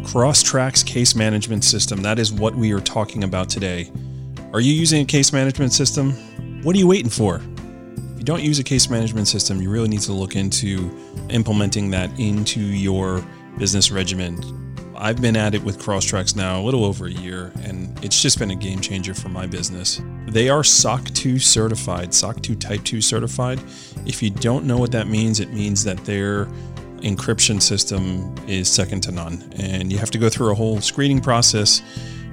Crosstracks case management system. That is what we are talking about today. Are you using a case management system? What are you waiting for? If you don't use a case management system, you really need to look into implementing that into your business regimen. I've been at it with Crosstracks now a little over a year, and it's just been a game changer for my business. They are SOC 2 certified, SOC 2 Type 2 certified. If you don't know what that means, it means that their encryption system is second to none. And you have to go through a whole screening process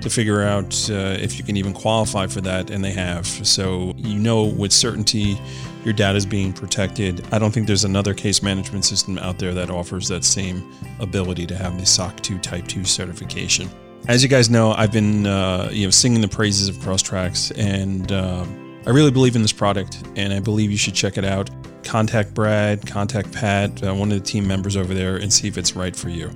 to figure out uh, if you can even qualify for that, and they have. So you know with certainty your data is being protected. I don't think there's another case management system out there that offers that same ability to have the SOC 2 Type 2 certification. As you guys know, I've been uh, you know singing the praises of Crosstracks, and uh, I really believe in this product, and I believe you should check it out. Contact Brad, contact Pat, uh, one of the team members over there, and see if it's right for you.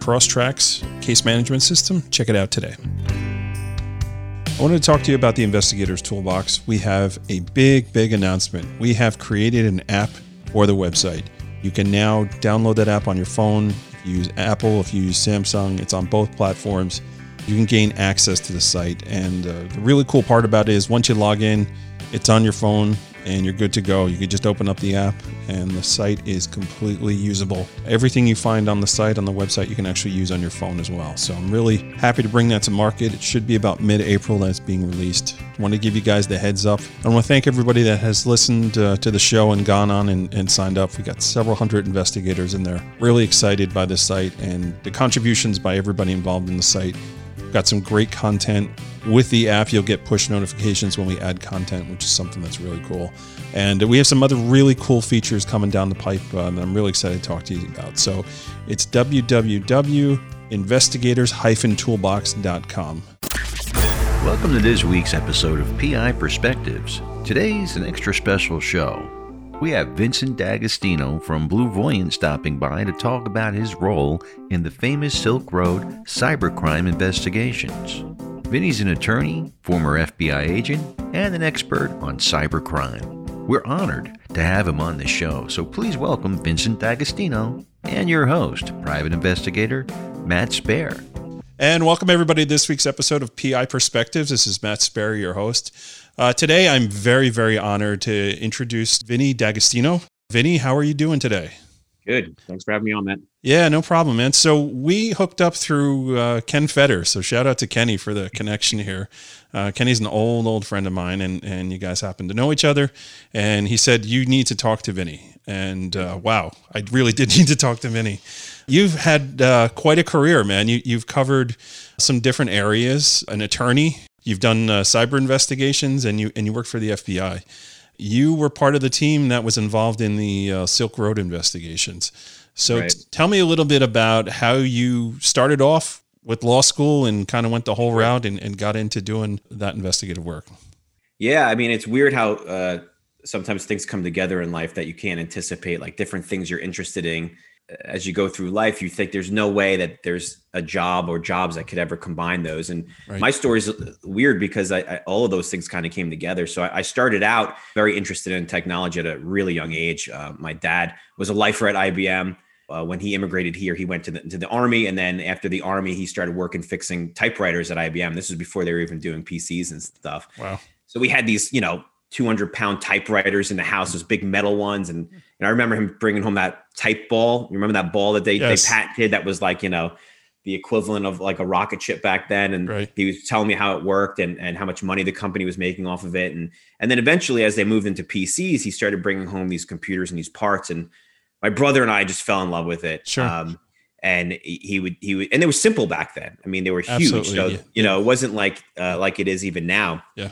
Crosstracks case management system. Check it out today. I wanted to talk to you about the Investigators Toolbox. We have a big, big announcement. We have created an app for the website. You can now download that app on your phone. If you use Apple, if you use Samsung, it's on both platforms. You can gain access to the site. And uh, the really cool part about it is once you log in, it's on your phone and you're good to go. You can just open up the app and the site is completely usable. Everything you find on the site, on the website, you can actually use on your phone as well. So I'm really happy to bring that to market. It should be about mid April that it's being released. I want to give you guys the heads up. I want to thank everybody that has listened uh, to the show and gone on and, and signed up. We got several hundred investigators in there. Really excited by this site and the contributions by everybody involved in the site. Got some great content. With the app, you'll get push notifications when we add content, which is something that's really cool. And we have some other really cool features coming down the pipe uh, that I'm really excited to talk to you about. So it's www.investigators-toolbox.com. Welcome to this week's episode of PI Perspectives. Today's an extra special show. We have Vincent D'Agostino from BlueVoyant stopping by to talk about his role in the famous Silk Road cybercrime investigations. Vinny's an attorney, former FBI agent, and an expert on cybercrime. We're honored to have him on the show, so please welcome Vincent D'Agostino and your host, private investigator Matt Spaier. And welcome everybody to this week's episode of PI Perspectives. This is Matt Sperry, your host. Uh, today, I'm very, very honored to introduce Vinny D'Agostino. Vinny, how are you doing today? Good. Thanks for having me on, Matt. Yeah, no problem, man. So we hooked up through uh, Ken Fetter. So shout out to Kenny for the connection here. Uh, Kenny's an old, old friend of mine, and and you guys happen to know each other. And he said you need to talk to Vinny. And uh, wow, I really did need to talk to Vinny. You've had uh, quite a career, man. You you've covered some different areas. An attorney. You've done uh, cyber investigations, and you and you worked for the FBI you were part of the team that was involved in the uh, Silk Road investigations. So right. t- tell me a little bit about how you started off with law school and kind of went the whole route and, and got into doing that investigative work. Yeah, I mean, it's weird how uh, sometimes things come together in life that you can't anticipate, like different things you're interested in as you go through life, you think there's no way that there's a job or jobs that could ever combine those. And right. my story is weird because I, I, all of those things kind of came together. So I, I, started out very interested in technology at a really young age. Uh, my dad was a lifer at IBM. Uh, when he immigrated here, he went to the, to the army, and then after the army, he started working fixing typewriters at IBM. This was before they were even doing PCs and stuff. Wow! So we had these, you know, 200 pound typewriters in the house, those big metal ones. And, and I remember him bringing home that type ball. You remember that ball that they, yes. they patented that was like, you know, the equivalent of like a rocket ship back then. And right. he was telling me how it worked and, and how much money the company was making off of it. And, and then eventually, as they moved into PCs, he started bringing home these computers and these parts. And my brother and I just fell in love with it. Sure. Um, and he would, he would, and they were simple back then. I mean, they were huge. Absolutely, so, yeah. you know, it wasn't like, uh, like it is even now. Yeah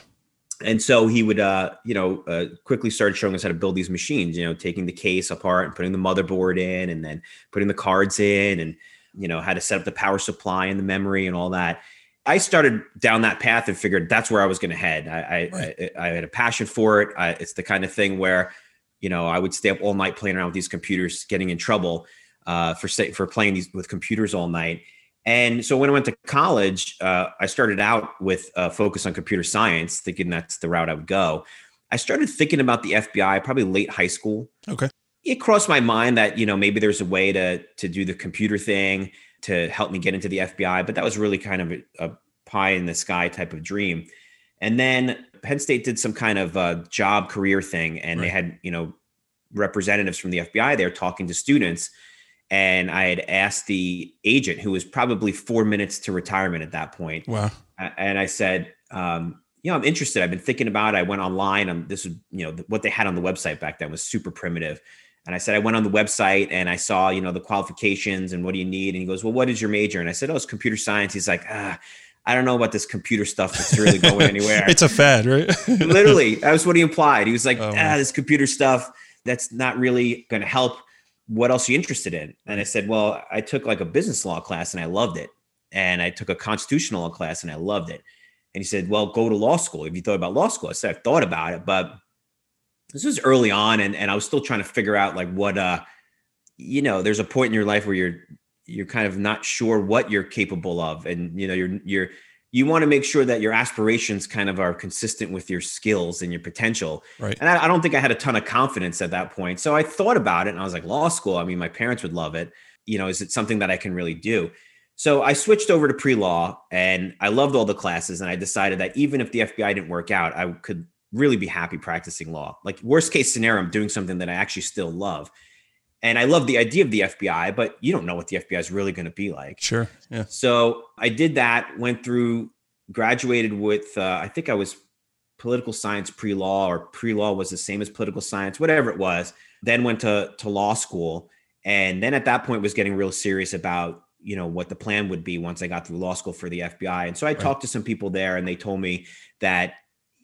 and so he would uh, you know uh, quickly started showing us how to build these machines you know taking the case apart and putting the motherboard in and then putting the cards in and you know how to set up the power supply and the memory and all that. I started down that path and figured that's where i was going to head. I, right. I, I, had a passion for it. I, it's the kind of thing where you know i would stay up all night playing around with these computers getting in trouble uh, for for playing these with computers all night and so when I went to college, uh, I started out with a focus on computer science, thinking that's the route I would go. I started thinking about the FBI probably late high school. Okay. it crossed my mind that you know maybe there's a way to to do the computer thing to help me get into the FBI, but that was really kind of a, a pie in the sky type of dream. And then Penn State did some kind of uh, job career thing, and right. they had you know representatives from the FBI there talking to students. And I had asked the agent, who was probably four minutes to retirement at that point. Wow. And I said, um, you know, I'm interested. I've been thinking about it. I went online. Um, this was, you know, what they had on the website back then was super primitive. And I said, I went on the website and I saw, you know, the qualifications and what do you need? And he goes, Well, what is your major? And I said, Oh, it's computer science. He's like, Ah, I don't know about this computer stuff that's really going anywhere. it's a fad, right? Literally, that was what he implied. He was like, oh, ah, this computer stuff that's not really going to help. What else are you interested in? And I said, well, I took like a business law class and I loved it. And I took a constitutional law class and I loved it. And he said, well, go to law school. Have you thought about law school? I said, I've thought about it, but this was early on and, and I was still trying to figure out like what, uh, you know, there's a point in your life where you're you're kind of not sure what you're capable of and you know you're you're you want to make sure that your aspirations kind of are consistent with your skills and your potential. Right. And I, I, don't think i had a ton of confidence at that point. So i thought about it and i was like law school i mean my parents would love it. You know is it something that i can really do? So i switched over to pre-law and i loved all the classes and i decided that even if the fbi didn't work out i could really be happy practicing law. Like worst case scenario i'm doing something that i actually still love and I love the idea of the FBI, but you don't know what the FBI is really going to be like. Sure. Yeah. So I did that, went through, graduated with, uh, I think I was political science pre law or pre law was the same as political science, whatever it was. Then went to, to law school. And then at that point was getting real serious about, you know, what the plan would be once I got through law school for the FBI. And so I right. talked to some people there and they told me that,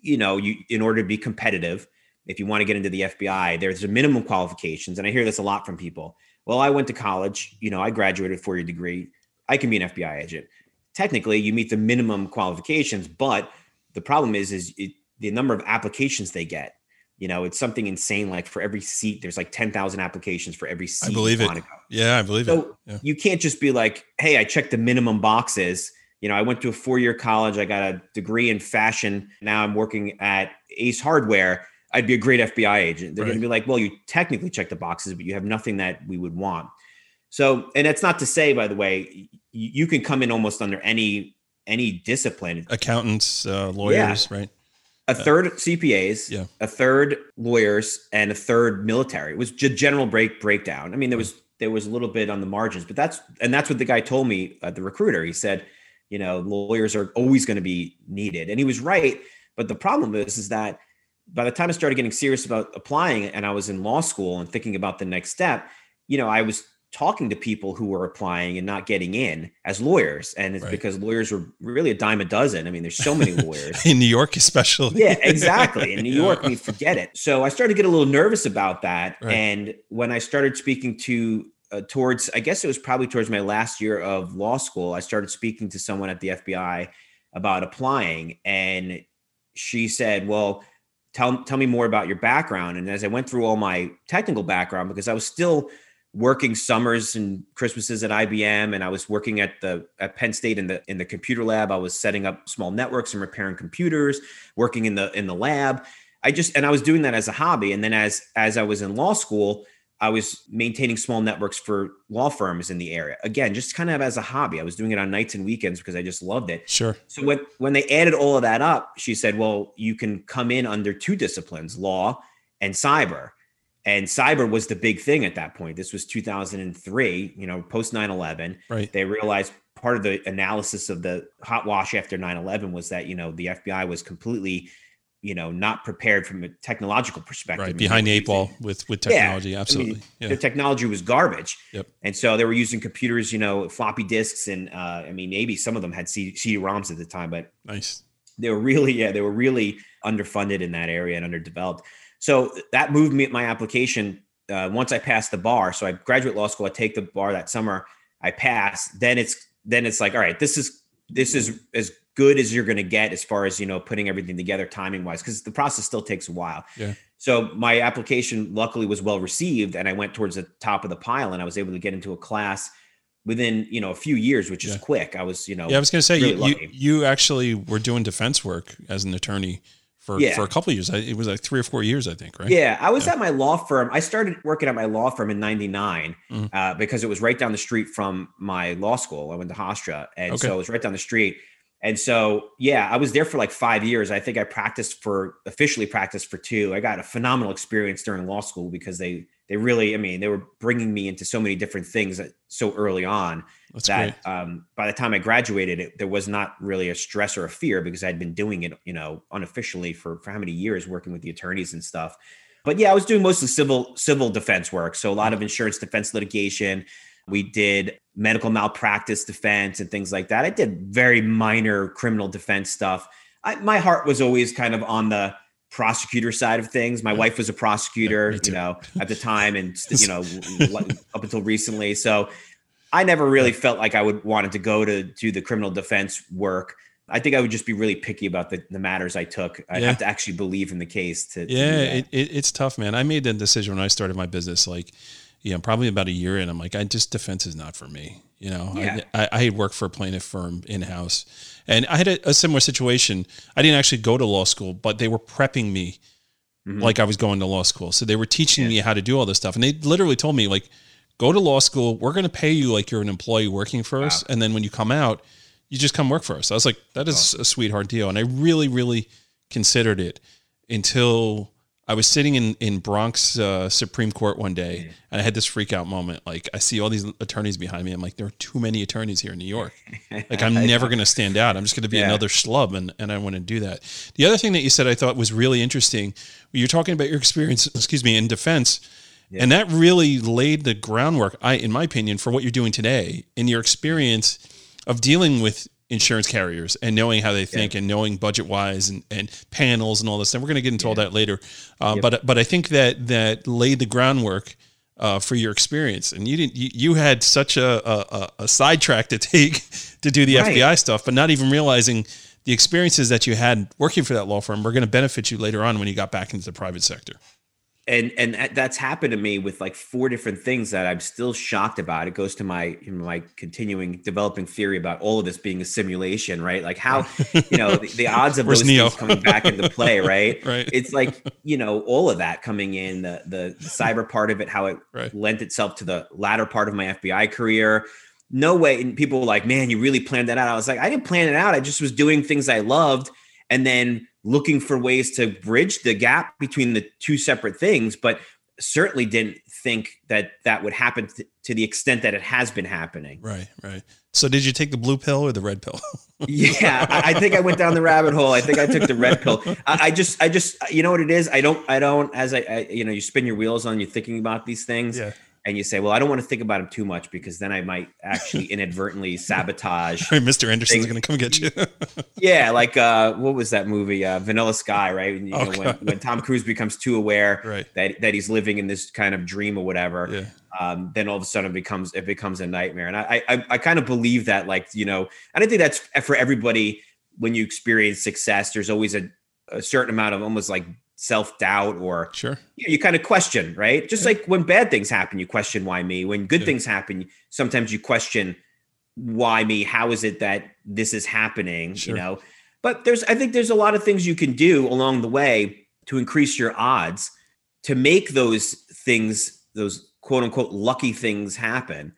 you know, you, in order to be competitive, if you want to get into the FBI, there's a minimum qualifications. And I hear this a lot from people. Well, I went to college, you know, I graduated four year degree. I can be an FBI agent. Technically, you meet the minimum qualifications, but the problem is, is it, the number of applications they get. You know, it's something insane. Like for every seat, there's like 10,000 applications for every seat. I believe it. Yeah, I believe so it. Yeah. You can't just be like, hey, I checked the minimum boxes. You know, I went to a four year college. I got a degree in fashion. Now I'm working at Ace Hardware I'd be a great FBI agent. They're right. going to be like, well, you technically check the boxes, but you have nothing that we would want. So, and that's not to say, by the way, you can come in almost under any any discipline. Accountants, uh, lawyers, yeah. right? A third uh, CPAs, yeah. a third lawyers, and a third military. It was just general break breakdown. I mean, there was there was a little bit on the margins, but that's and that's what the guy told me, uh, the recruiter. He said, you know, lawyers are always going to be needed, and he was right. But the problem is, is that by the time I started getting serious about applying and I was in law school and thinking about the next step, you know, I was talking to people who were applying and not getting in as lawyers. And it's right. because lawyers were really a dime a dozen. I mean, there's so many lawyers in New York, especially. Yeah, exactly. In New York, we forget it. So I started to get a little nervous about that. Right. And when I started speaking to, uh, towards, I guess it was probably towards my last year of law school, I started speaking to someone at the FBI about applying. And she said, well, tell tell me more about your background. And as i went through all my technical background because i was still working summers and christmases at ibm and i was working at the at penn state in the in the computer lab. I was setting up small networks and repairing computers working in the in the lab. I just and i was doing that as a hobby. And then as as i was in law school I was maintaining small networks for law firms in the area. Again, just kind of as a hobby. I was doing it on nights and weekends because I just loved it. Sure. So when when they added all of that up, she said, "Well, you can come in under two disciplines, law and cyber." And cyber was the big thing at that point. This was 2003, you know, post 9/11. Right. They realized part of the analysis of the hot wash after 9/11 was that, you know, the FBI was completely you know not prepared from a technological perspective right behind the eight ball with with technology yeah. absolutely I mean, yeah. the technology was garbage yep and so they were using computers you know floppy disks and uh, i mean maybe some of them had CD, roms at the time but nice they were really yeah they were really underfunded in that area and underdeveloped so that moved me at my application uh, once i passed the bar so i graduate law school i take the bar that summer i pass then it's then it's like all right this is this is as good as you're going to get as far as you know putting everything together timing wise because the process still takes a while yeah so my application luckily was well received and i went towards the top of the pile and i was able to get into a class within you know a few years which is yeah. quick i was you know yeah i was going to say really you, you, you actually were doing defense work as an attorney for Yeah. for a couple of years. It was like three or four years, I think, right? Yeah, I was Yeah. at my law firm. I started working at my law firm in '99 Mhm. uh, because it was right down the street from my law school. I went to Hofstra, and Okay. so it was right down the street. And so, yeah, I was there for like five years. I think I practiced for officially practiced for two. I got a phenomenal experience during law school because they they really, I mean, they were bringing me into so many different things so early on That's that um, by the time I graduated, it, there was not really a stress or a fear because I'd been doing it, you know, unofficially for for how many years, working with the attorneys and stuff. But yeah, I was doing mostly civil civil defense work, so a lot of insurance defense litigation. We did medical malpractice defense and things like that. I did very minor criminal defense stuff. I, my heart was always kind of on the prosecutor side of things. My wife was a prosecutor, you know, at the time, and you know, up until recently. So I never really felt like I would wanted to go to do the criminal defense work. I think I would just be really picky about the, the matters I took. I'd Yeah. have to actually believe in the case to. to Yeah, that. it, it, it's tough, man. I made that decision when I started my business, like, you know, probably about a year in. I'm like, I just defense is not for me. You know, Yeah. I, I, had worked for a plaintiff firm in house, and I had a, a similar situation. I didn't actually go to law school, but they were prepping me Mhm. like I was going to law school. So they were teaching me how to do all this stuff, and they literally told me like, go to law school. We're going to pay you like you're an employee working for us, and then when you come out, you just come work for us. I was like, that is a sweetheart deal, and I really, really considered it until I was sitting in in Bronx uh, Supreme Court one day, and I had this freak out moment. Like I see all these attorneys behind me. I'm like, there are too many attorneys here in New York. Like I'm never going to stand out. I'm just going to be Yeah. another schlub, and and I want to do that. The other thing that you said I thought was really interesting. You're talking about your experience, excuse me, in defense. And that really laid the groundwork, I, in my opinion, for what you're doing today in your experience of dealing with insurance carriers and knowing how they think and knowing budget wise and, and panels and all this. And we're going to get into all that later. Uh, But but I think that that laid the groundwork uh, for your experience. And you didn't you, you had such a, a, a- a sidetrack to take to do the Right. FBI stuff, but not even realizing the experiences that you had working for that law firm were going to benefit you later on when you got back into the private sector. And and that's happened to me with like four different things that I'm still shocked about. It goes to my you know, my continuing developing theory about all of this being a simulation, right? Like how you know the, the odds of Where's those Neo? things coming back into play, right? Right. It's like you know all of that coming in the the, cyber part of it, how it Right. lent itself to the latter part of my FBI career. No way. And people were like, man, you really planned that out. I was like, I didn't plan it out. I just was doing things I loved and then looking for ways to bridge the gap between the two separate things. But certainly didn't think that that would happen t- to the extent that it has been happening. Right, right. So did you take the blue pill or the red pill? Yeah, I I think I went down the rabbit hole. I think I took the red pill. I, I just, I just, you know what it is. I don't, I don't. As I, I, you know, you spin your wheels on you thinking about these things, Yeah. And you say, well, I don't want to think about him too much because then I might actually inadvertently sabotage. Right, Mr. Anderson's going to come get you. Yeah, like uh, what was that movie, uh, Vanilla Sky, right? You Oh, know, when, when Tom Cruise becomes too aware right. that that he's living in this kind of dream or whatever. Yeah. um, then all of a sudden it becomes it becomes a nightmare. And I I, I kind of believe that, like you know, and I think that's for everybody. When you experience success, there's always a, a certain amount of almost like self doubt or Sure. you, know, you kind of question, right? Just like when bad things happen, you question why me. When good Yeah. things happen, sometimes you question why me. How is it that this is happening? Sure. You know, but there's I think there's a lot of things you can do along the way to increase your odds to make those things those quote unquote lucky things happen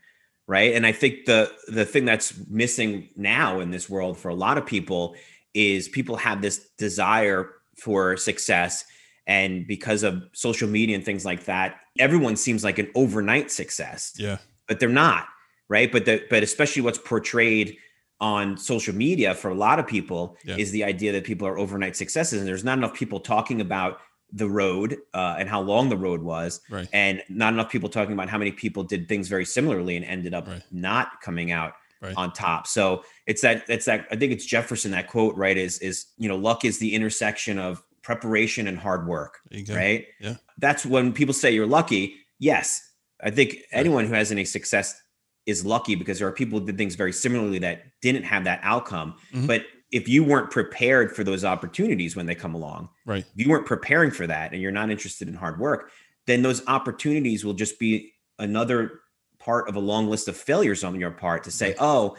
right and i think the the thing that's missing now in this world for a lot of people is people have this desire for success and because of social media and things like that everyone seems like an overnight success Yeah. but they're not right but the, but especially what's portrayed on social media for a lot of people Yeah. is the idea that people are overnight successes and there's not enough people talking about the road uh, and how long the road was Right. and not enough people talking about how many people did things very similarly and ended up Right. not coming out Right. on top so it's that it's that i think it's jefferson that quote right is is you know luck is the intersection of preparation and hard work There you go. right Yeah. that's when people say you're lucky yes i think anyone who has any success is lucky because there are people who did things very similarly that didn't have that outcome Mhm. but if you weren't prepared for those opportunities when they come along Right. if you weren't preparing for that and you're not interested in hard work, then those opportunities will just be another part of a long list of failures on your part to say, oh,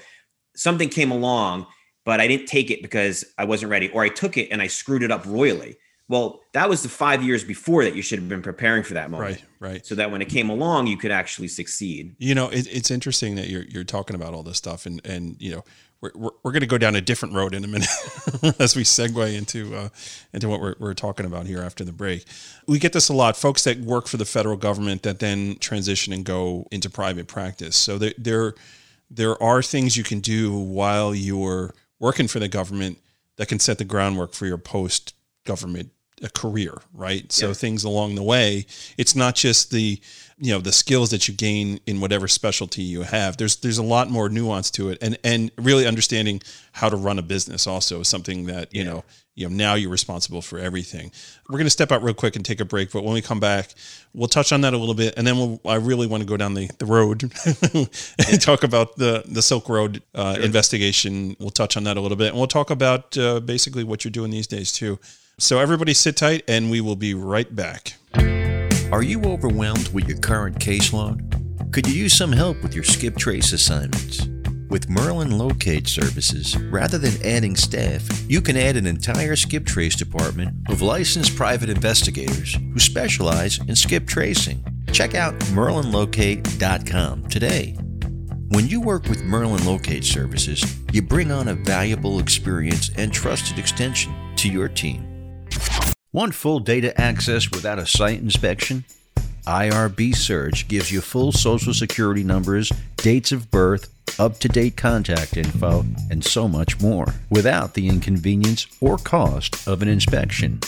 something came along but I didn't take it because I wasn't ready, or I took it and I screwed it up royally. Well, that was the five years before that you should have been preparing for that moment. Right, right. So that when it came along, you could actually succeed. You know, it, it's interesting that you're you're talking about all this stuff, and and you know, we're we're, we're going to go down a different road in a minute as we segue into uh, into what we're we're talking about here after the break. We get this a lot, folks that work for the federal government that then transition and go into private practice. So there there there are things you can do while you're working for the government that can set the groundwork for your post government uh, career, right? So Yeah. things along the way, it's not just the you know the skills that you gain in whatever specialty you have. There's there's a lot more nuance to it, and and really understanding how to run a business also is something that you Yeah. know you know now you're responsible for everything. We're going to step out real quick and take a break, but when we come back, we'll touch on that a little bit, and then we'll, I really want to go down the the road and talk about the the Silk Road uh, investigation. We'll touch on that a little bit, and we'll talk about uh, basically what you're doing these days too. So everybody sit tight, and we will be right back. Are you overwhelmed with your current caseload? Could you use some help with your skip trace assignments? With Merlin Locate Services, rather than adding staff, you can add an entire skip trace department of licensed private investigators who specialize in skip tracing. Check out merlinlocate.com today. When you work with Merlin Locate Services, you bring on a valuable experience and trusted extension to your team. Want full data access without a site inspection? IRB Search gives you full social security numbers, dates of birth, up to date contact info, and so much more without the inconvenience or cost of an inspection.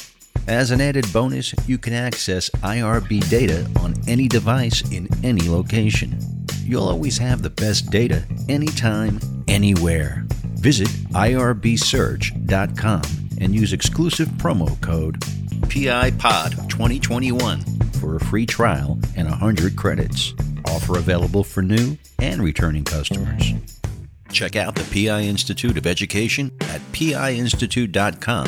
As an added bonus, you can access IRB data on any device in any location. You'll always have the best data anytime, anywhere. Visit irbsearch.com and use exclusive promo code PIPOD2021 for a free trial and 100 credits. Offer available for new and returning customers. Check out the PI Institute of Education at piinstitute.com.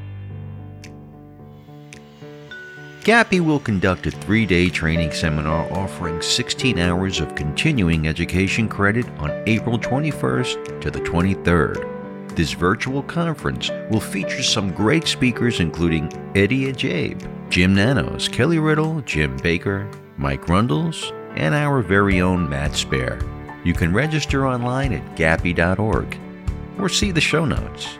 GAPI will conduct a three day training seminar offering 16 hours of continuing education credit on April 21st to the 23rd. This virtual conference will feature some great speakers, including Eddie Ajabe, Jim Nanos, Kelly Riddle, Jim Baker, Mike Rundles, and our very own Matt Spaier. You can register online at gapi.org or see the show notes.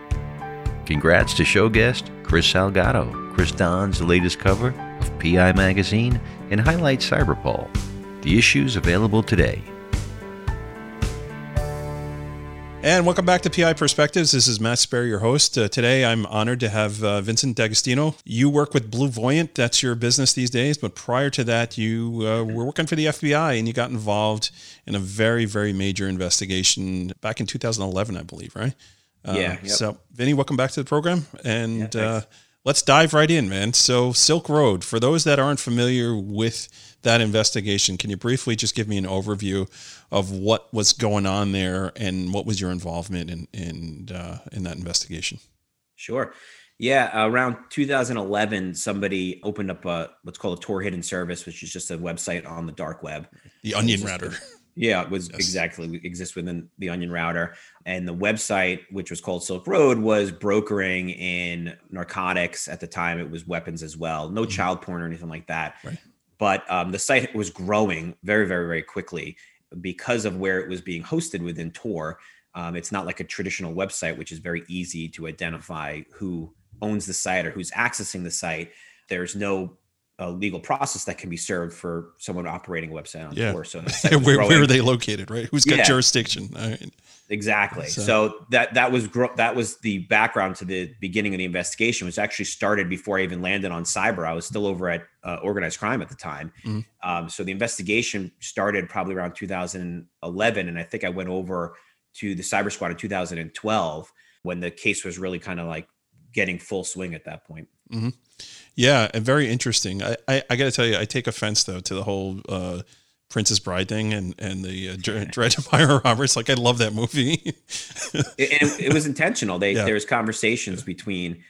Congrats to show guest Chris Salgado, Chris Don's latest cover of PI Magazine and Highlight Cyberpol. The issues available today. And welcome back to PI Perspectives. This is Matt Sperry, your host. Uh, today, I'm honored to have uh, Vincent D'Agostino. You work with BlueVoyant. That's your business these days. But prior to that, you uh, were working for the FBI and you got involved in a very, very major investigation back in 2011, I believe, right? Uh, Yeah, yep. So, Vinny, welcome back to the program. And Yeah, thanks. uh, let's dive right in, man. So, Silk Road, for those that aren't familiar with that investigation, can you briefly just give me an overview of what was going on there and what was your involvement in in uh, in that investigation? Sure. Yeah, around 2011, somebody opened up a what's called a Tor hidden service, which is just a website on the dark web. The Onion Router. Yeah, it was Yes. exactly exists within the Onion router, and the website, which was called Silk Road, was brokering in narcotics at the time. It was weapons as well, no Mhm. child porn or anything like that. Right. But um, the site was growing very, very, very quickly because of where it was being hosted within Tor. Um, it's not like a traditional website, which is very easy to identify who owns the site or who's accessing the site. There's no uh, legal process that can be served for someone operating a website on Yeah. Tor. So where, where are they located? Right? Who's got Yeah. jurisdiction? Right. Exactly. So- So, that that was gro- that was the background to the beginning of the investigation, which actually started before I even landed on cyber. I was still over at uh, organized crime at the time. Mhm. Um, so the investigation started probably around 2011, and I think I went over to the cyber squad in 2012 when the case was really kind of like getting full swing at that point. Yeah, and very interesting. I, I, I got to tell you, I take offense though to the whole uh, Princess Bride thing and and the uh, Dr- Dread Pirate Roberts. Like, I love that movie. it, it, it was intentional. They Yeah. there was conversations between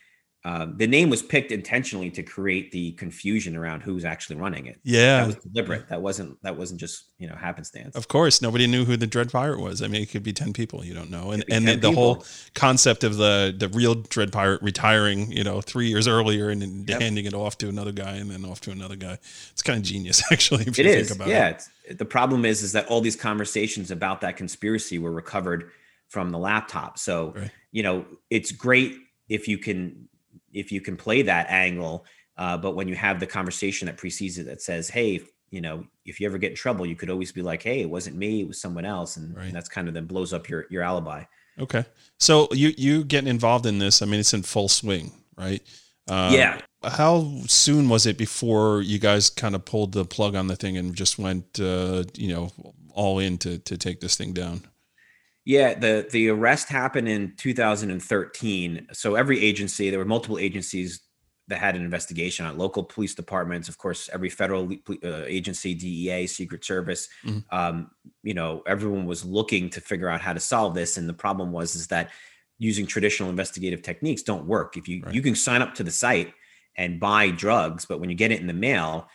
um, the name was picked intentionally to create the confusion around who's actually running it. yeah, That was deliberate. That wasn't that wasn't just you know happenstance. Of course, nobody knew who the Dread Pirate was. I mean, it could be ten people you don't know, and and the, the whole concept of the the real Dread Pirate retiring, you know, three years earlier and then Yep. handing it off to another guy and then off to another guy. It's kind of genius, actually. If It you is. think about Yeah. it. It's, the problem is, is that all these conversations about that conspiracy were recovered from the laptop. So, Right. you know, it's great if you can, if you can play that angle. Uh, but when you have the conversation that precedes it that says, Hey, you know, if you ever get in trouble, you could always be like, Hey, it wasn't me, it was someone else. And, Right. and that's kind of then blows up your, your alibi. Okay, so you you getting involved in this? I mean, it's in full swing, right? Um, yeah. How soon was it before you guys kind of pulled the plug on the thing and just went, uh, you know, all in to to take this thing down? Yeah, the the arrest happened in 2013. So every agency, there were multiple agencies that had an investigation on local police departments, of course, every federal uh, agency, DEA, Secret Service. Mhm. Um, you know, everyone was looking to figure out how to solve this, and the problem was is that using traditional investigative techniques don't work. If you Right. you can sign up to the site and buy drugs, but when you get it in the mail,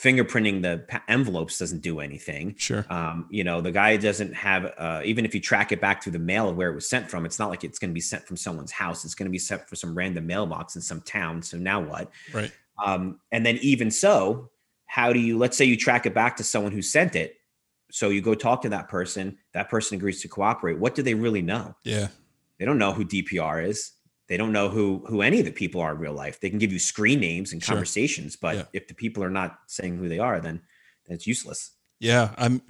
fingerprinting the envelopes doesn't do anything. Sure. um, you know the guy doesn't have uh, even if you track it back through the mail of where it was sent from it's not like it's going to be sent from someone's house. It's going to be sent for some random mailbox in some town. So now what? Right. um, and then even so how do you let's say you track it back to someone who sent it. So you go talk to that person. That person agrees to cooperate. What do they really know? Yeah. they don't know who dpr is they don't know who who any of the people are in real life they can give you screen names and Sure. conversations but Yeah. if the people are not saying who they are then, that's useless Yeah, I'm.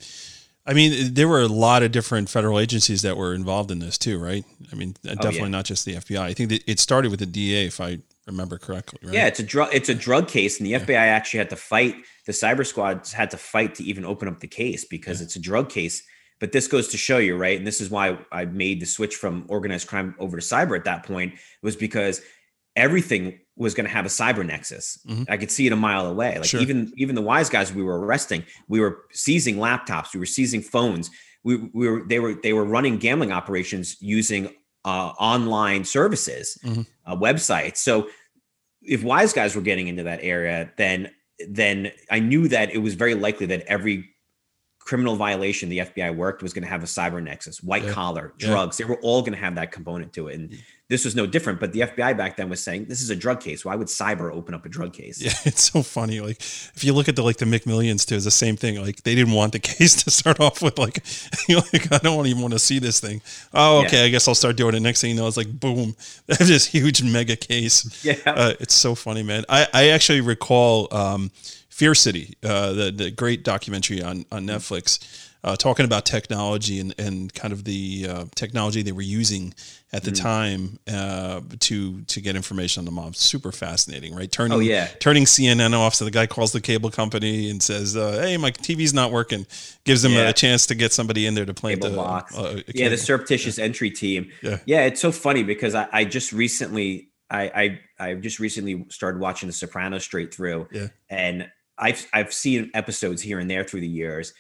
I mean, there were a lot of different federal agencies that were involved in this too, right? I mean, definitely Oh, yeah. not just the FBI. I think that it started with the DEA, if I remember correctly. Right? Yeah, it's a drug. It's a drug case, and the FBI actually had to fight. The cyber squads had to fight to even open up the case because it's a drug case. But this goes to show you, right? And this is why I made the switch from organized crime over to cyber at that point was because everything was going to have a cyber nexus. Mhm. I could see it a mile away. Like Sure. even even the wise guys we were arresting, we were seizing laptops, we were seizing phones. We, we were they were they were running gambling operations using uh, online services, Mhm. uh, websites. So if wise guys were getting into that area, then then I knew that it was very likely that every criminal violation the FBI worked was going to have a cyber nexus, white Yeah. collar, Yeah. drugs. They were all going to have that component to it. And this was no different. But the FBI back then was saying this is a drug case. Why would cyber open up a drug case? Yeah, it's so funny. Like if you look at the like the McMillions too, it's the same thing. Like they didn't want the case to start off with like, you know, like I don't even want to see this thing. Oh, okay, I guess I'll start doing it. Next thing you know, it's like boom, they have this huge mega case. Yeah. Uh, it's so funny, man. I, I actually recall um, Fear City, uh, the the great documentary on on Netflix, uh, talking about technology and and kind of the uh, technology they were using at the time uh, to to get information on the mob. Super fascinating, right? Turning Oh, yeah. turning CNN off, so the guy calls the cable company and says, uh, "Hey, my TV's not working." Gives them Yeah. a chance to get somebody in there to plant Cable the box. uh, yeah, the surreptitious entry team. Yeah. yeah, it's so funny because I, I just recently I, I I just recently started watching The Sopranos straight through. Yeah. And I've I've seen episodes here and there through the years.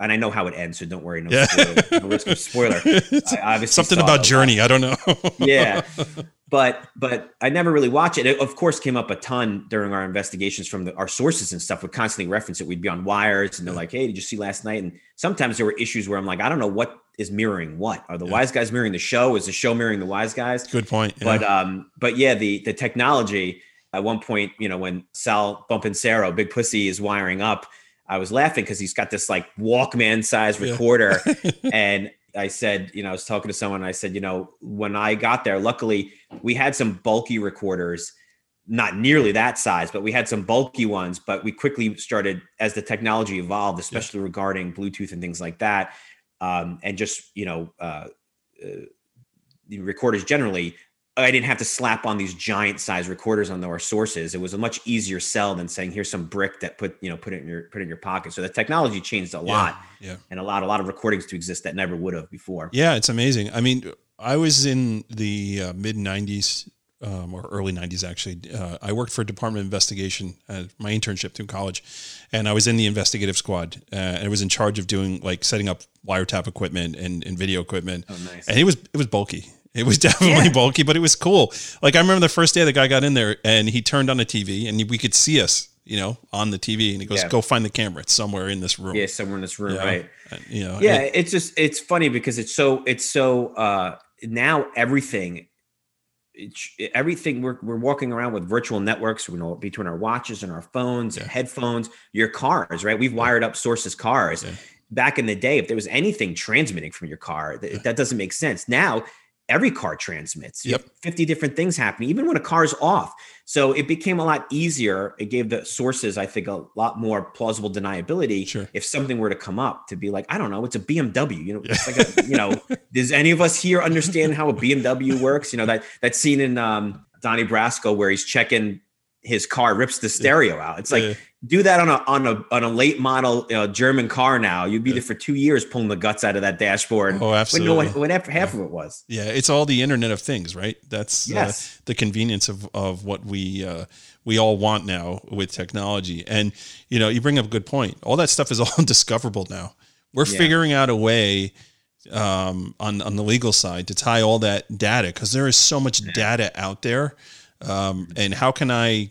And I know how it ends, so don't worry, no, Yeah. spoiler, no risk of spoiler. Something about it a lot. Journey. I don't know. yeah but but i never really watch it it of course came up a ton during our investigations from the, our sources and stuff would constantly reference it we'd be on wires and they're Yeah. like hey did you see last night and sometimes there were issues where i'm like i don't know what is mirroring what are the Yeah. wise guys mirroring the show is the show mirroring the wise guys Good point. But um but yeah the the technology at one point you know when Sal Bonpensiero big pussy is wiring up i was laughing because he's got this like walkman size Yeah. recorder and I said, you know, I was talking to someone. I said, you know, when I got there, luckily we had some bulky recorders, not nearly that size, but we had some bulky ones. But we quickly started as the technology evolved, especially regarding Bluetooth and things like that, um, and just you know, uh, uh, the recorders generally. I didn't have to slap on these giant size recorders on our sources. It was a much easier sell than saying, "Here's some brick that put you know put it in your put it in your pocket." So the technology changed a lot Yeah. and allowed a lot of recordings to exist that never would have before. Yeah, it's amazing. I mean, I was in the uh, mid '90s um, or early 90s actually uh, i worked for department of investigation at my internship through college and i was in the investigative squad uh, and i was in charge of doing like setting up wiretap equipment and, and video equipment Oh, nice. and it was it was bulky it was definitely Yeah. bulky but it was cool like i remember the first day the guy got in there and he turned on the tv and we could see us you know on the tv and he goes Yeah. go find the camera it's somewhere in this room Yeah, somewhere in this room, You know? right? You know yeah it- it's just it's funny because it's so it's so uh now everything it's, everything we're, we're walking around with virtual networks you know between our watches and our phones and headphones your cars right we've wired up sources cars Yeah. back in the day if there was anything transmitting from your car that, that doesn't make sense now every car transmits. Have 50 different things happening even when a car's off. So it became a lot easier. It gave the sources i think a lot more plausible deniability Sure. if something were to come up to be like i don't know it's a bmw you know it's like a, you know does any of us here understand how a bmw works? You know that that scene in um donnie brasco where he's checking his car rips the stereo out it's like Yeah. do that on a on a on a late model uh, german car now you'd be Yeah. there for two years pulling the guts out of that dashboard oh absolutely what, what half, half of it was Yeah, it's all the Internet of Things, right? That's uh, Yes. the convenience of of what we uh, we all want now with technology. And you know, you bring up a good point. All that stuff is all discoverable now. We're Yeah. figuring out a way um, on on the legal side to tie all that data because there is so much data out there. Um, and how can I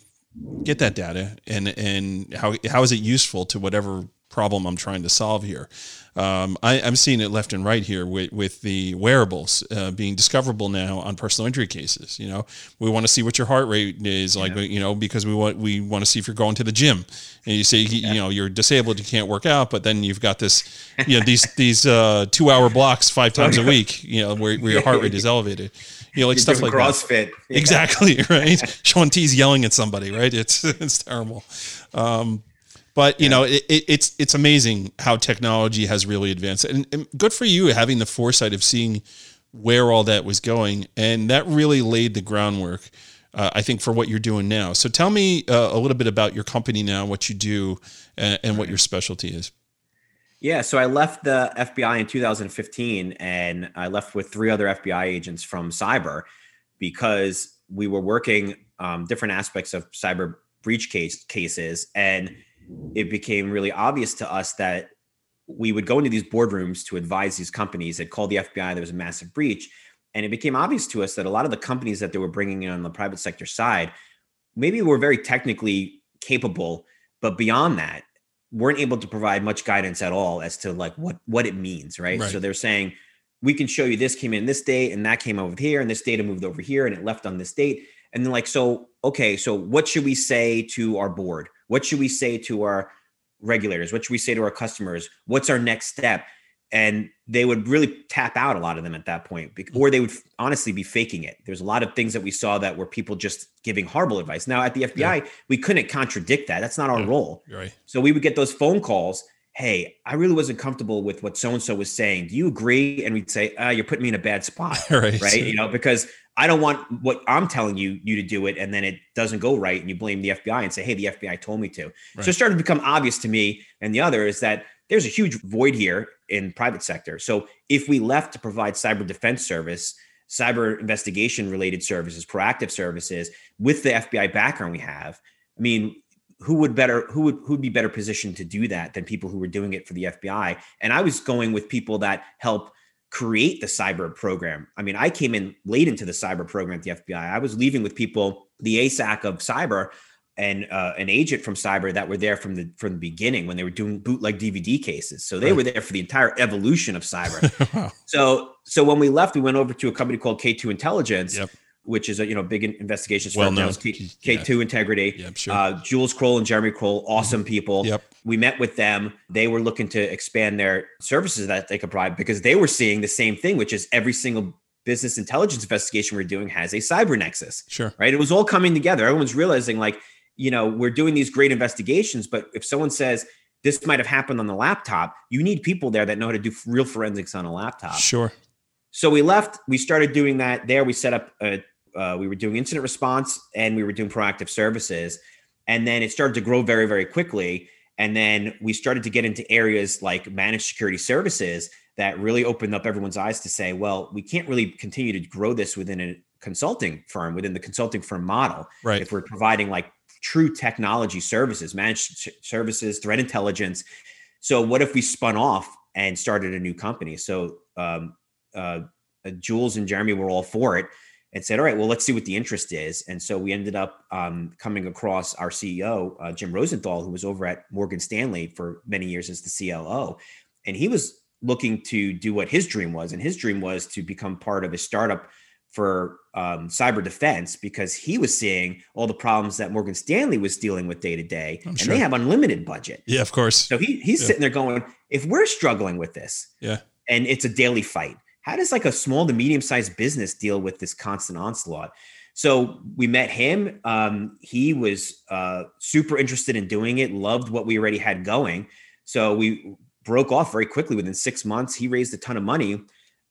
get that data and and how how is it useful to whatever problem I'm trying to solve here? Um, I, I'm seeing it left and right here with, with the wearables uh, being discoverable now on personal injury cases. You know, we want to see what your heart rate is like, you know, because we want we want to see if you're going to the gym. And you say, you know, you're disabled, you can't work out, but then you've got this, you know, these these uh, two hour blocks five times a week, you know, where, where your heart rate is elevated. You know, like You're stuff like. CrossFit. Yeah. Exactly right. Shaun T's yelling at somebody, right? It's it's terrible. Um, but you know, it, it, it's it's amazing how technology has really advanced, and, and good for you having the foresight of seeing where all that was going, and that really laid the groundwork. Uh, I think for what you're doing now. So tell me uh, a little bit about your company now, what you do, and, and what your specialty is. Yeah, so I left the FBI in 2015 and I left with three other FBI agents from cyber because we were working um, different aspects of cyber breach case cases and it became really obvious to us that we would go into these boardrooms to advise these companies. That called the FBI there was a massive breach and it became obvious to us that a lot of the companies that they were bringing in on the private sector side maybe were very technically capable but beyond that weren't able to provide much guidance at all as to like what what it means right, Right. so they're saying we can show you this came in this date and that came over here and this data moved over here and it left on this date. And then like so okay so what should we say to our board? What should we say to our regulators? What should we say to our customers? What's our next step and they would really tap out a lot of them at that point or they would honestly be faking it there's a lot of things that we saw that were people just giving horrible advice now at the fbi we couldn't contradict that that's not our Yeah. role right. so we would get those phone calls. Hey, I really wasn't comfortable with what so and so was saying. Do you agree? And we'd say, uh, "You're putting me in a bad spot, right. right? You know, because I don't want what I'm telling you you to do it, and then it doesn't go right, and you blame the FBI and say, "Hey, the FBI told me to." So it started to become obvious to me, and the other is that there's a huge void here in private sector. So if we left to provide cyber defense service, cyber investigation related services, proactive services with the FBI background we have, I mean, who would better who would who would be better positioned to do that than people who were doing it for the FBI? And I was going with people that help create the cyber program. I mean, I came in late into the cyber program at the FBI. I was leaving with people, the ASAC of cyber and uh, an agent from cyber that were there from the from the beginning when they were doing bootleg DVD cases. So they Right. were there for the entire evolution of cyber. wow. so so when we left, we went over to a company called K2 Intelligence, Yep. which is a you know big in- investigations Well known. K, Yeah. K2 Integrity. Yep. Sure. Uh, Jules Kroll and Jeremy Kroll, awesome people. yep. We met with them. They were looking to expand their services that they could provide because they were seeing the same thing, which is every single business intelligence investigation we're doing has a cyber nexus, Sure. right? It was all coming together. Everyone's realizing, like, you know, we're doing these great investigations, but if someone says this might have happened on the laptop, you need people there that know how to do real forensics on a laptop. Sure. So we left. We started doing that there. We set up. A, uh, we were doing incident response and we were doing proactive services, and then it started to grow very, very quickly. And then we started to get into areas like managed security services that really opened up everyone's eyes to say, well, we can't really continue to grow this within a consulting firm within the consulting firm model. Right. If we're providing like true technology services, managed services, threat intelligence. So what if we spun off and started a new company? So um, uh, uh, Jules and Jeremy were all for it and said, all right, well, let's see what the interest is. And so we ended up um, coming across our CEO, uh, Jim Rosenthal, who was over at Morgan Stanley for many years as the CLO. And he was looking to do what his dream was. And his dream was to become part of a startup for um, cyber defense because he was seeing all the problems that Morgan Stanley was dealing with day to day, and sure. they have unlimited budget. Yeah, of course. So he he's Yeah. sitting there going, if we're struggling with this, Yeah. and it's a daily fight, how does like a small to medium sized business deal with this constant onslaught? So we met him. Um, he was uh, super interested in doing it, loved what we already had going. So we broke off very quickly within six months. He raised a ton of money,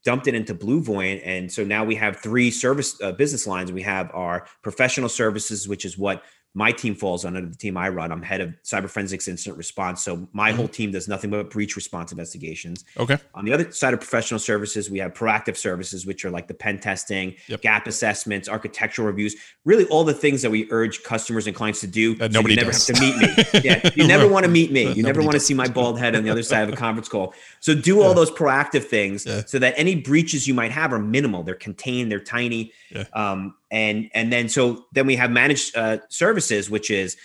dumped it into Blue and so now we have three service uh, business lines. We have our professional services, which is what my team falls under the team I run. I'm head of cyber forensics incident response. So my whole team does nothing but breach response investigations. Okay. On the other side of professional services, we have proactive services, which are like the pen testing, Yep. gap assessments, architectural reviews, really all the things that we urge customers and clients to do. That so nobody you never does. have to meet me. Yeah, you never want to meet me. That You never want to see my bald head on the other side of a conference call. So do all Yeah. those proactive things Yeah. so that any breaches you might have are minimal. They're contained. They're tiny. Yeah. Um, and and then so then we have managed uh, services, which is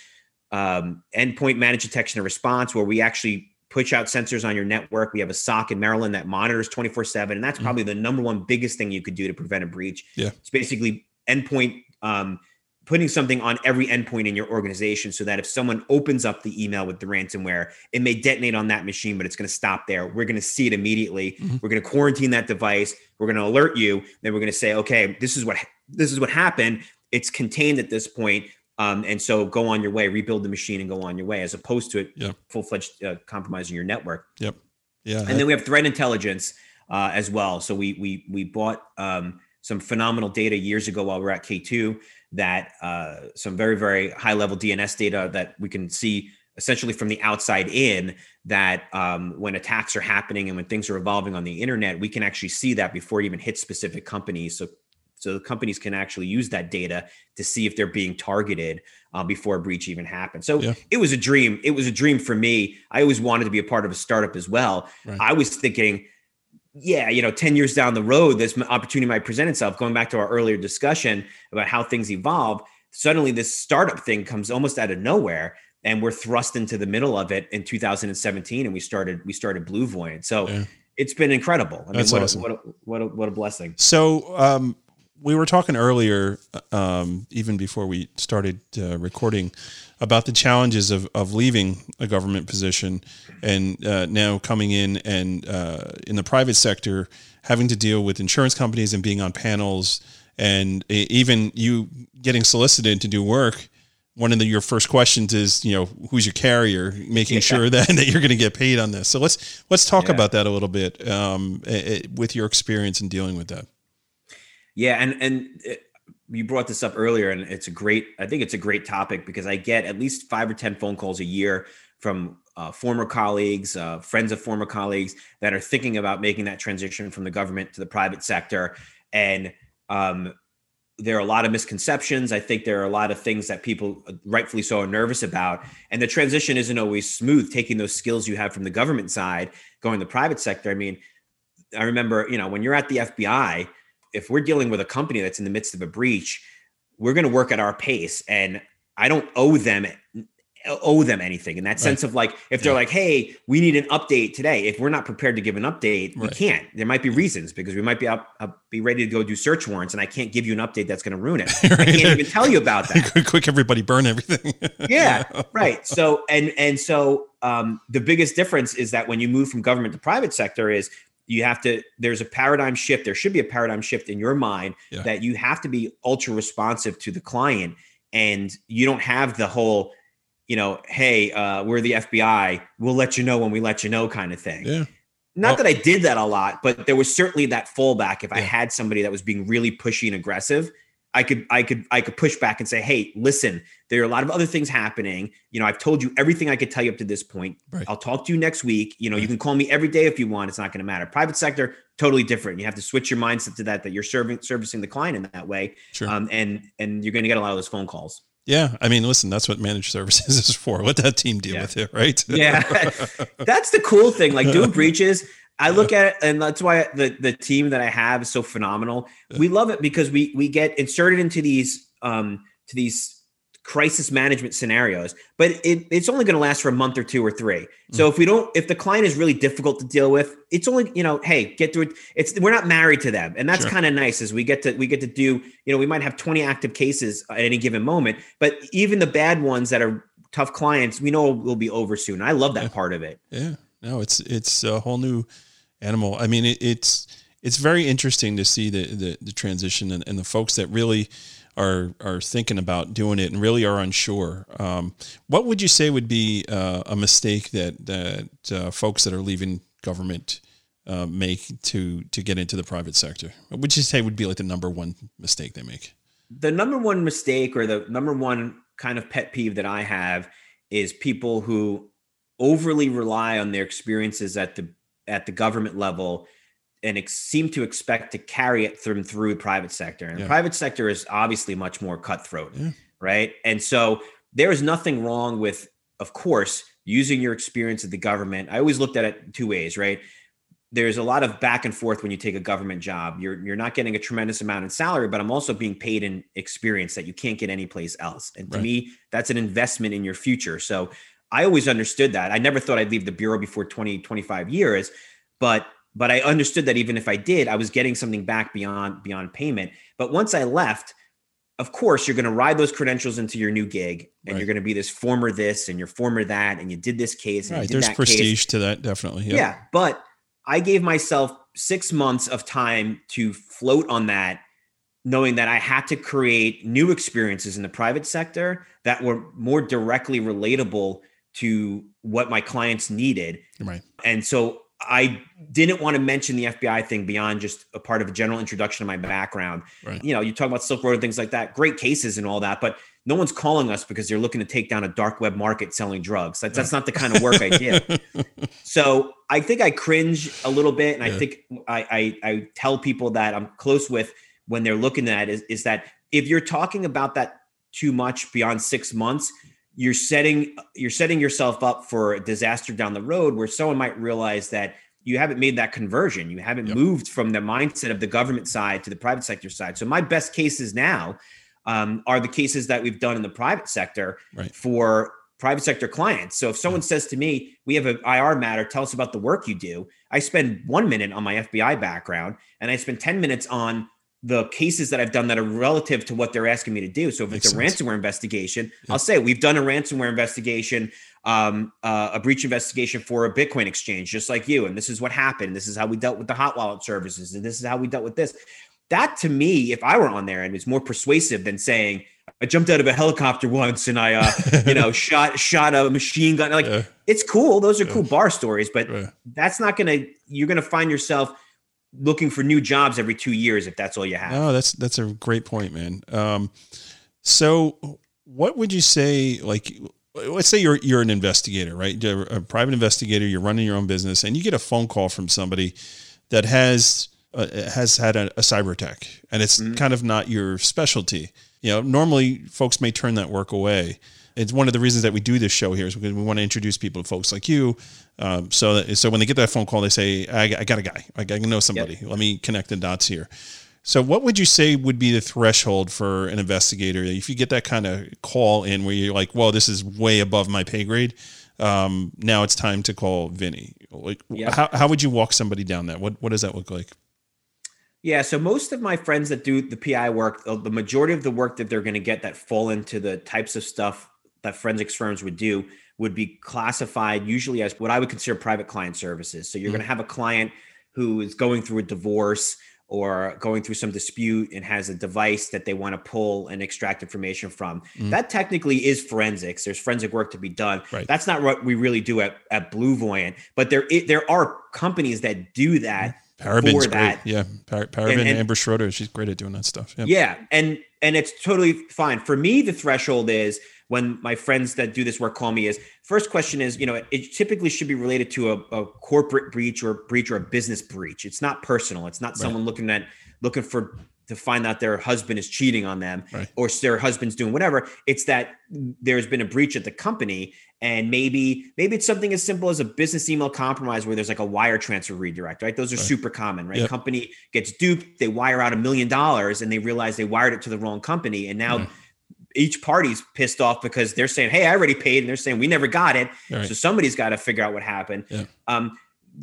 um, endpoint managed detection and response, where we actually push out sensors on your network. We have a SOC in Maryland that monitors 24 7. And that's Mhm. probably the number one biggest thing you could do to prevent a breach. Yeah. It's basically endpoint, um, putting something on every endpoint in your organization so that if someone opens up the email with the ransomware, it may detonate on that machine, but it's going to stop there. We're going to see it immediately. Mhm. We're going to quarantine that device. We're going to alert you. Then we're going to say, okay, this is what this is what happened. It's contained at this point. Um, and so go on your way, rebuild the machine and go on your way, as opposed to it Yeah. full fledged uh, compromising your network. Yep. Yeah. And then we have threat intelligence uh, as well. So we we we bought um, some phenomenal data years ago while we are at K2 that uh, some very very high level DNS data that we can see essentially from the outside in that um, when attacks are happening and when things are evolving on the internet, we can actually see that before it even hits specific companies. So so the companies can actually use that data to see if they're being targeted uh, before a breach even happens. So Yeah. it was a dream. It was a dream for me. I always wanted to be a part of a startup as well. Right. I was thinking, yeah, you know, 10 years down the road, this opportunity might present itself. Going back to our earlier discussion about how things evolve, suddenly this startup thing comes almost out of nowhere. And we're thrust into the middle of it in 2017, and we started we started BlueVoyant. So Yeah. it's been incredible. I mean, That's what, awesome. a, what, a, what a what a blessing. So um, we were talking earlier, um, even before we started uh, recording, about the challenges of, of leaving a government position and uh, now coming in and uh, in the private sector, having to deal with insurance companies and being on panels, and even you getting solicited to do work. One of the, your first questions is, you know, who's your carrier, making Yeah. sure that, that you're going to get paid on this. So let's let's talk Yeah. about that a little bit um, eh, with your experience in dealing with that. Yeah, and and uh, you brought this up earlier, and it's a great. I think it's a great topic because I get at least five or ten phone calls a year from uh, former colleagues, uh, friends of former colleagues that are thinking about making that transition from the government to the private sector, and um, there are a lot of misconceptions. I think there are a lot of things that people uh, rightfully so are nervous about, and the transition isn't always smooth. Taking those skills you have from the government side, going to the private sector. I mean, I remember, you know, when you're at the FBI, if we're dealing with a company that's in the midst of a breach, we're going to work at our pace, and I don't owe them owe them anything. In that sense of like if they're Yeah. like hey we need an update today if we're not prepared to give an update we can't. There might be reasons because we might be up, up be ready to go do search warrants and i can't give you an update that's going to ruin it. I can't even tell you about that. Quick, everybody burn everything. yeah. right. So and and so um, the biggest difference is that when you move from government to private sector is you have to there's a paradigm shift. There should be a paradigm shift in your mind Yeah. that you have to be ultra responsive to the client. And you don't have the whole you know hey uh, we're the fbi we'll let you know when we let you know kind of thing. Yeah. not Well- that i did that a lot but there was certainly that fallback if i had somebody that was being really pushy and aggressive I could I could I could push back and say, "Hey, listen, there are a lot of other things happening. You know, I've told you everything I could tell you up to this point. Right. I'll talk to you next week. You know, you can call me every day if you want. It's not going to matter. Private sector, totally different. You have to switch your mindset to that that you're serving servicing the client in that way, Sure. um, and and you're going to get a lot of those phone calls. Yeah, I mean, listen, that's what managed services is for. Let that team deal Yeah. with it, right? Yeah, that's the cool thing. Like doing breaches, I look at it, and that's why the the team that I have is so phenomenal. We love it because we we get inserted into these um to these crisis management scenarios, but it, it's only going to last for a month or two or three. So if we don't, if the client is really difficult to deal with, it's only you know, hey, get through it. It's we're not married to them, and that's Sure. kind of nice. As we get to we get to do, you know, we might have twenty active cases at any given moment, but even the bad ones that are tough clients, we know will be over soon. I love that Yeah. part of it. Yeah, no, it's it's a whole new animal. I mean, it, it's it's very interesting to see the the, the transition and, and the folks that really are are thinking about doing it and really are unsure. Um, what would you say would be uh, a mistake that that uh, folks that are leaving government uh, make to to get into the private sector? What would you say would be like the number one mistake they make? The number one mistake or the number one kind of pet peeve that I have is people who overly rely on their experiences at the at the government level and ex- seem to expect to carry it through through the private sector. And Yeah. the private sector is obviously much more cutthroat, Yeah. right? And so there is nothing wrong with, of course, using your experience at the government. I always looked at it two ways, right? There's a lot of back and forth when you take a government job. You're you're not getting a tremendous amount in salary, but I'm also being paid in experience that you can't get anyplace else. And to Right. me, that's an investment in your future. So I always understood that. I never thought I'd leave the bureau before 20, 25 years, but but I understood that even if I did, I was getting something back beyond beyond payment. But once I left, of course, you're going to ride those credentials into your new gig, and Right. you're going to be this former this and you're former that, and you did this case, and you Right, did there's that case. prestige to that, definitely. Yep. Yeah, but I gave myself six months of time to float on that, knowing that I had to create new experiences in the private sector that were more directly relatable to what my clients needed. right. And so I didn't want to mention the FBI thing beyond just a part of a general introduction of my background. Right. You know, you talk about Silk Road and things like that, great cases and all that, but no one's calling us because they're looking to take down a dark web market selling drugs. That's, that's not the kind of work I did. So I think I cringe a little bit, and I think I, I I tell people that I'm close with when they're looking at is, is that if you're talking about that too much beyond six months, you're setting you're setting yourself up for a disaster down the road where someone might realize that you haven't made that conversion. You haven't Yep. moved from the mindset of the government side to the private sector side. So my best cases now um, are the cases that we've done in the private sector Right. for private sector clients. So if someone says to me, "We have an IR matter, tell us about the work you do," I spend one minute on my FBI background, and I spend ten minutes on the cases that I've done that are relative to what they're asking me to do. So if Makes it's a sense. ransomware investigation, Yeah. I'll say we've done a ransomware investigation, um, uh, a breach investigation for a Bitcoin exchange, just like you, and this is what happened. This is how we dealt with the hot wallet services, and this is how we dealt with this. That to me, if I were on there, and is more persuasive than saying I jumped out of a helicopter once and I, uh, you know, shot shot a machine gun. Like Yeah. it's cool; those are Yeah. cool bar stories, but that's not gonna. You're gonna find yourself looking for new jobs every two years if that's all you have. No, that's that's a great point, man. Um, so, what would you say? Like, let's say you're you're an investigator, right? You're a private investigator. You're running your own business, and you get a phone call from somebody that has uh, has had a, a cyber attack, and it's Mhm. kind of not your specialty. You know, normally folks may turn that work away. It's one of the reasons that we do this show here is because we want to introduce people to folks like you. Um, so that, so when they get that phone call, they say, I, I got a guy. I, I know somebody. Let me connect the dots here. So, what would you say would be the threshold for an investigator if you get that kind of call in where you're like, "Well, this is way above my pay grade. Um, now it's time to call Vinny." Like, Yep. how how would you walk somebody down that? What what does that look like? Yeah, so most of my friends that do the PI work, the the majority of the work that they're going to get that fall into the types of stuff that forensics firms would do would be classified usually as what I would consider private client services. So you're Mhm. going to have a client who is going through a divorce or going through some dispute and has a device that they want to pull and extract information from. Mhm. That technically is forensics. There's forensic work to be done. Right. That's not what we really do at, at BlueVoyant, but there there are companies that do that Paraben's For great. Yeah, Par- Parabin, and- Amber Schroader, she's great at doing that stuff. Yeah. Yeah, and and it's totally fine for me. The threshold is when my friends that do this work call me is first question is, you know, it, it typically should be related to a, a, corporate breach or breach or a business breach. It's not personal. It's not right. someone looking at looking for to find out their husband is cheating on them right. or their husband's doing whatever. It's that there's been a breach at the company and maybe maybe it's something as simple as a business email compromise where there's like a wire transfer redirect, right? Those are right. super common, right? Yep. Company gets duped, they wire out a million dollars and they realize they wired it to the wrong company and now mm each party's pissed off because they're saying, "Hey, I already paid," and they're saying, "We never got it." Right. So somebody's got to figure out what happened. Yeah. Um,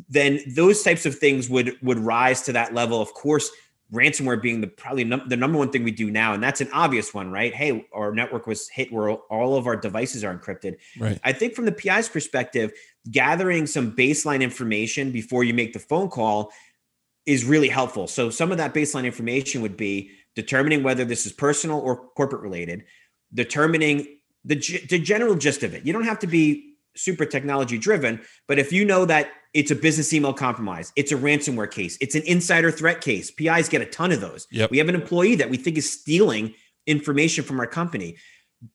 then those types of things would would rise to that level. Of course, ransomware being the probably num- the number one thing we do now, and that's an obvious one, right? Hey, our network was hit where all of our devices are encrypted. Right. I think from the PI's perspective, gathering some baseline information before you make the phone call is really helpful. So some of that baseline information would be determining whether this is personal or corporate related determining the, the general gist of it. You don't have to be super technology driven, but if you know that it's a business email compromise, it's a ransomware case, it's an insider threat case. PIs get a ton of those. Yep. We have an employee that we think is stealing information from our company.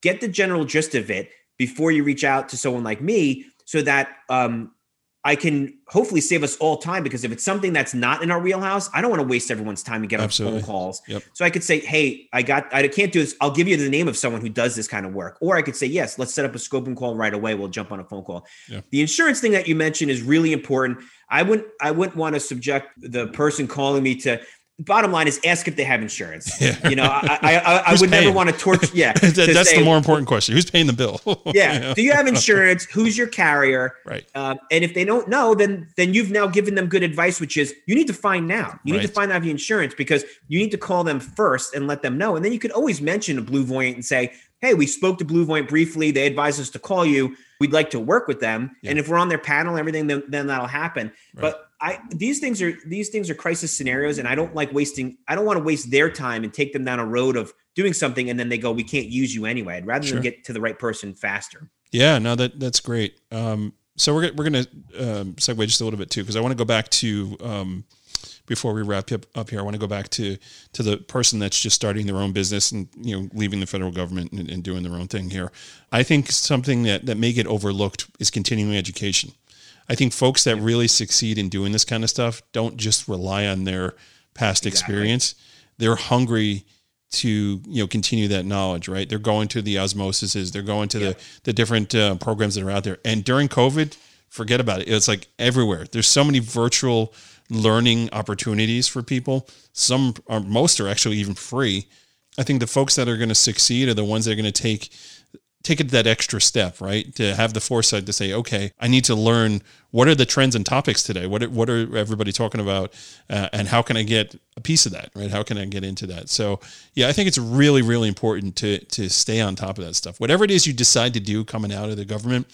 Get the general gist of it before you reach out to someone like me so that um, I can hopefully save us all time because if it's something that's not in our wheelhouse, I don't want to waste everyone's time and get on phone calls. Yep. So I could say, hey, I got, I can't do this. I'll give you the name of someone who does this kind of work. Or I could say, yes, let's set up a scoping call right away. We'll jump on a phone call. Yeah. The insurance thing that you mentioned is really important. I wouldn't, I wouldn't want to subject the person calling me to bottom line is ask if they have insurance. Yeah. You know, I I, I, I would paying? never want to torture. Yeah, that, to that's say, the more important question. Who's paying the bill? yeah. Do you have insurance? Who's your carrier? Right. Um, and if they don't know, then then you've now given them good advice, which is you need to find now. You right. need to find out the insurance because you need to call them first and let them know. And then you could always mention a BlueVoyant and say, "Hey, we spoke to BlueVoyant briefly. They advised us to call you. We'd like to work with them. Yeah. And if we're on their panel, everything, then, then that'll happen." Right. But I these things are these things are crisis scenarios, and I don't like wasting. I don't want to waste their time and take them down a road of doing something, and then they go, "We can't use you anyway." I'd rather sure. them get to the right person faster. Yeah, no, that that's great. Um, so we're we're gonna um, segue just a little bit too, because I want to go back to um, before we wrap up, up here. I want to go back to to the person that's just starting their own business and you know leaving the federal government and, and doing their own thing here. I think something that that may get overlooked is continuing education. I think folks that really succeed in doing this kind of stuff don't just rely on their past exactly. experience. They're hungry to you know continue that knowledge right? They're going to the osmosises they're going to the the different uh, programs that are out there. And during covid forget about it. It's like everywhere. There's so many virtual learning opportunities for people. Some are most are actually even free. I think the folks that are going to succeed are the ones that are going to take take it that extra step, right? To have the foresight to say, okay, I need to learn what are the trends and topics today. What are, what are everybody talking about, uh, and how can I get a piece of that, right? How can I get into that? So, yeah, I think it's really, really important to to stay on top of that stuff. Whatever it is you decide to do coming out of the government,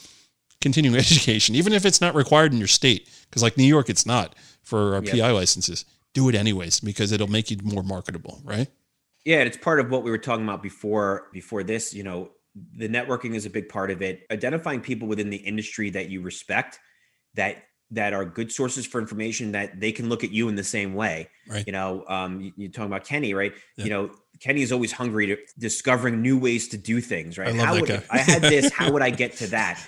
continuing education, even if it's not required in your state, because like New York, it's not for our yep. PI licenses. Do it anyways because it'll make you more marketable, right? Yeah, it's part of what we were talking about before before this. You know, the networking is a big part of it. Identifying people within the industry that you respect that that are good sources for information that they can look at you in the same way. Right. You know um you, you're talking about kenny right? Yeah. you know kenny is always hungry to discovering new ways to do things right? I love how that would guy. i had this how would i get to that?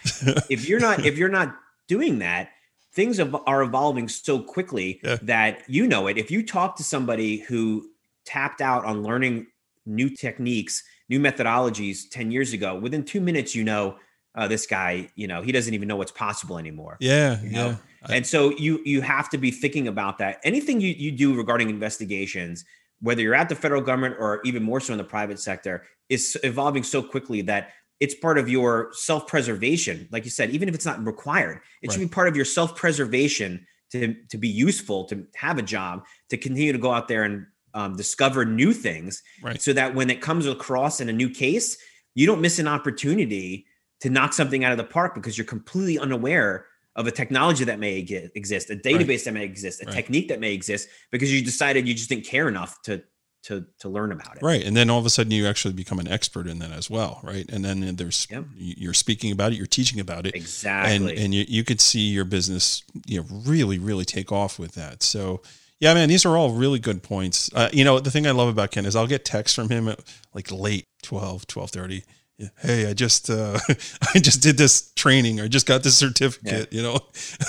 If you're not if you're not doing that things are evolving so quickly yeah. that you know it. If you talk to somebody who tapped out on learning new techniques new methodologies 10 years ago, within two minutes, you know, uh, this guy, you know, he doesn't even know what's possible anymore. Yeah. You know? yeah. And so you you have to be thinking about that. Anything you, you do regarding investigations, whether you're at the federal government or even more so in the private sector, is evolving so quickly that it's part of your self-preservation. Like you said, even if it's not required, it right. should be part of your self-preservation to, to be useful, to have a job, to continue to go out there and um, discover new things right. so that when it comes across in a new case, you don't miss an opportunity to knock something out of the park because you're completely unaware of a technology that may exist, a database right. that may exist, a right. technique that may exist because you decided you just didn't care enough to to to learn about it. Right. And then all of a sudden you actually become an expert in that as well, right? And then there's yep. you're speaking about it, you're teaching about it. Exactly. And and you, you could see your business, you know, really really take off with that. So yeah, man, these are all really good points. Uh, you know, the thing I love about Ken is I'll get texts from him at like late 12, 1230. Yeah. Hey, I just uh, I just did this training or I just got this certificate. You know,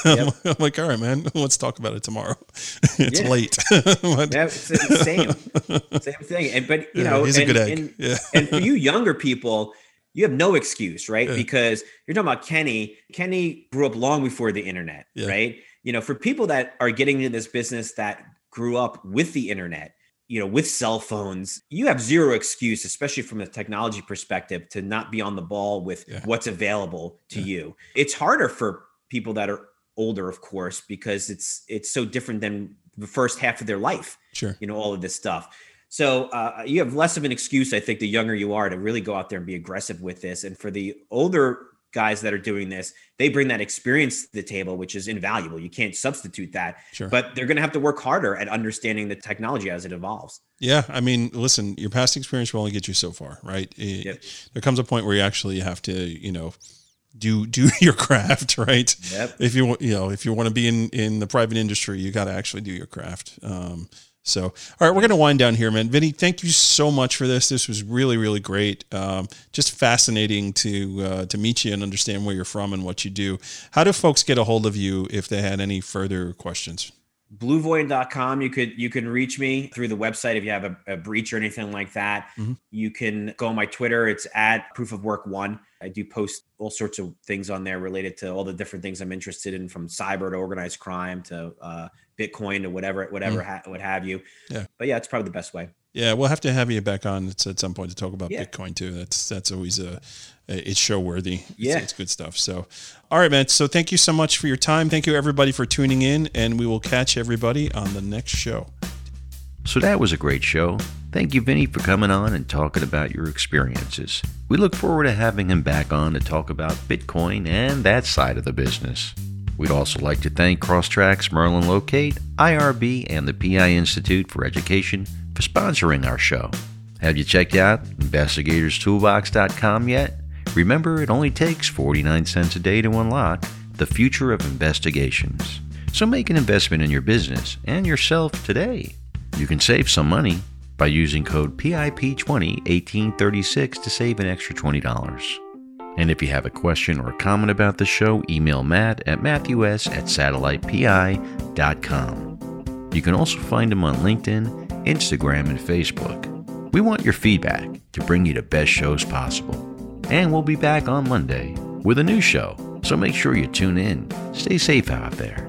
Yep. I'm like, all right, man, let's talk about it tomorrow. it's Yeah. late. But- Yeah, it's the same, same thing. And but you Yeah, know, he's a and, good egg. and- yeah. and for you younger people, you have no excuse, right? Yeah. Because you're talking about Kenny. Kenny grew up long before the internet, Yeah. right? You know, for people that are getting into this business that grew up with the internet, you know, with cell phones, you have zero excuse, especially from a technology perspective, to not be on the ball with Yeah. what's available to Yeah. you. It's harder for people that are older, of course, because it's it's so different than the first half of their life Sure. you know all of this stuff so uh, you have less of an excuse i think the younger you are to really go out there and be aggressive with this and for the older guys that are doing this they bring that experience to the table which is invaluable you can't substitute that Sure. but they're going to have to work harder at understanding the technology as it evolves Yeah, I mean, listen, your past experience will only get you so far, right? It- Yep. There comes a point where you actually have to, you know, do do your craft, right? Yep. If you want, you know, if you want to be in in the private industry, you got to actually do your craft. Um, so, all right, we're going to wind down here, man. Vinny, thank you so much for this. This was really, really great. Um, just fascinating to uh, to meet you and understand where you're from and what you do. How do folks get a hold of you if they had any further questions? bluevoyant.com you could you can reach me through the website if you have a, a breach or anything like that. Mhm. you can go on my twitter. It's at proof of work one. I do post all sorts of things on there related to all the different things i'm interested in from cyber to organized crime to uh, bitcoin to whatever whatever ha- what have you. Yeah. but yeah it's probably the best way Yeah, we'll have to have you back on at at some point to talk about Yeah. Bitcoin too. That's that's always a it's show worthy. It's, Yeah. it's good stuff. So, all right, man. So thank you so much for your time. Thank you everybody for tuning in, and we will catch everybody on the next show. So that was a great show. Thank you, Vinny, for coming on and talking about your experiences. We look forward to having him back on to talk about Bitcoin and that side of the business. We'd also like to thank Crosstracks Merlin Locate, IRB, and the PI Institute for Education for sponsoring our show. Have you checked out investigatorstoolbox.com yet? Remember, it only takes 49 cents a day to unlock the future of investigations. So make an investment in your business and yourself today. You can save some money by using code PIP201836 to save an extra $20. And if you have a question or comment about the show, email Matt at matthews at satellitepi.com. You can also find him on LinkedIn, Instagram, and Facebook. We want your feedback to bring you the best shows possible. And we'll be back on Monday with a new show, so make sure you tune in. Stay safe out there.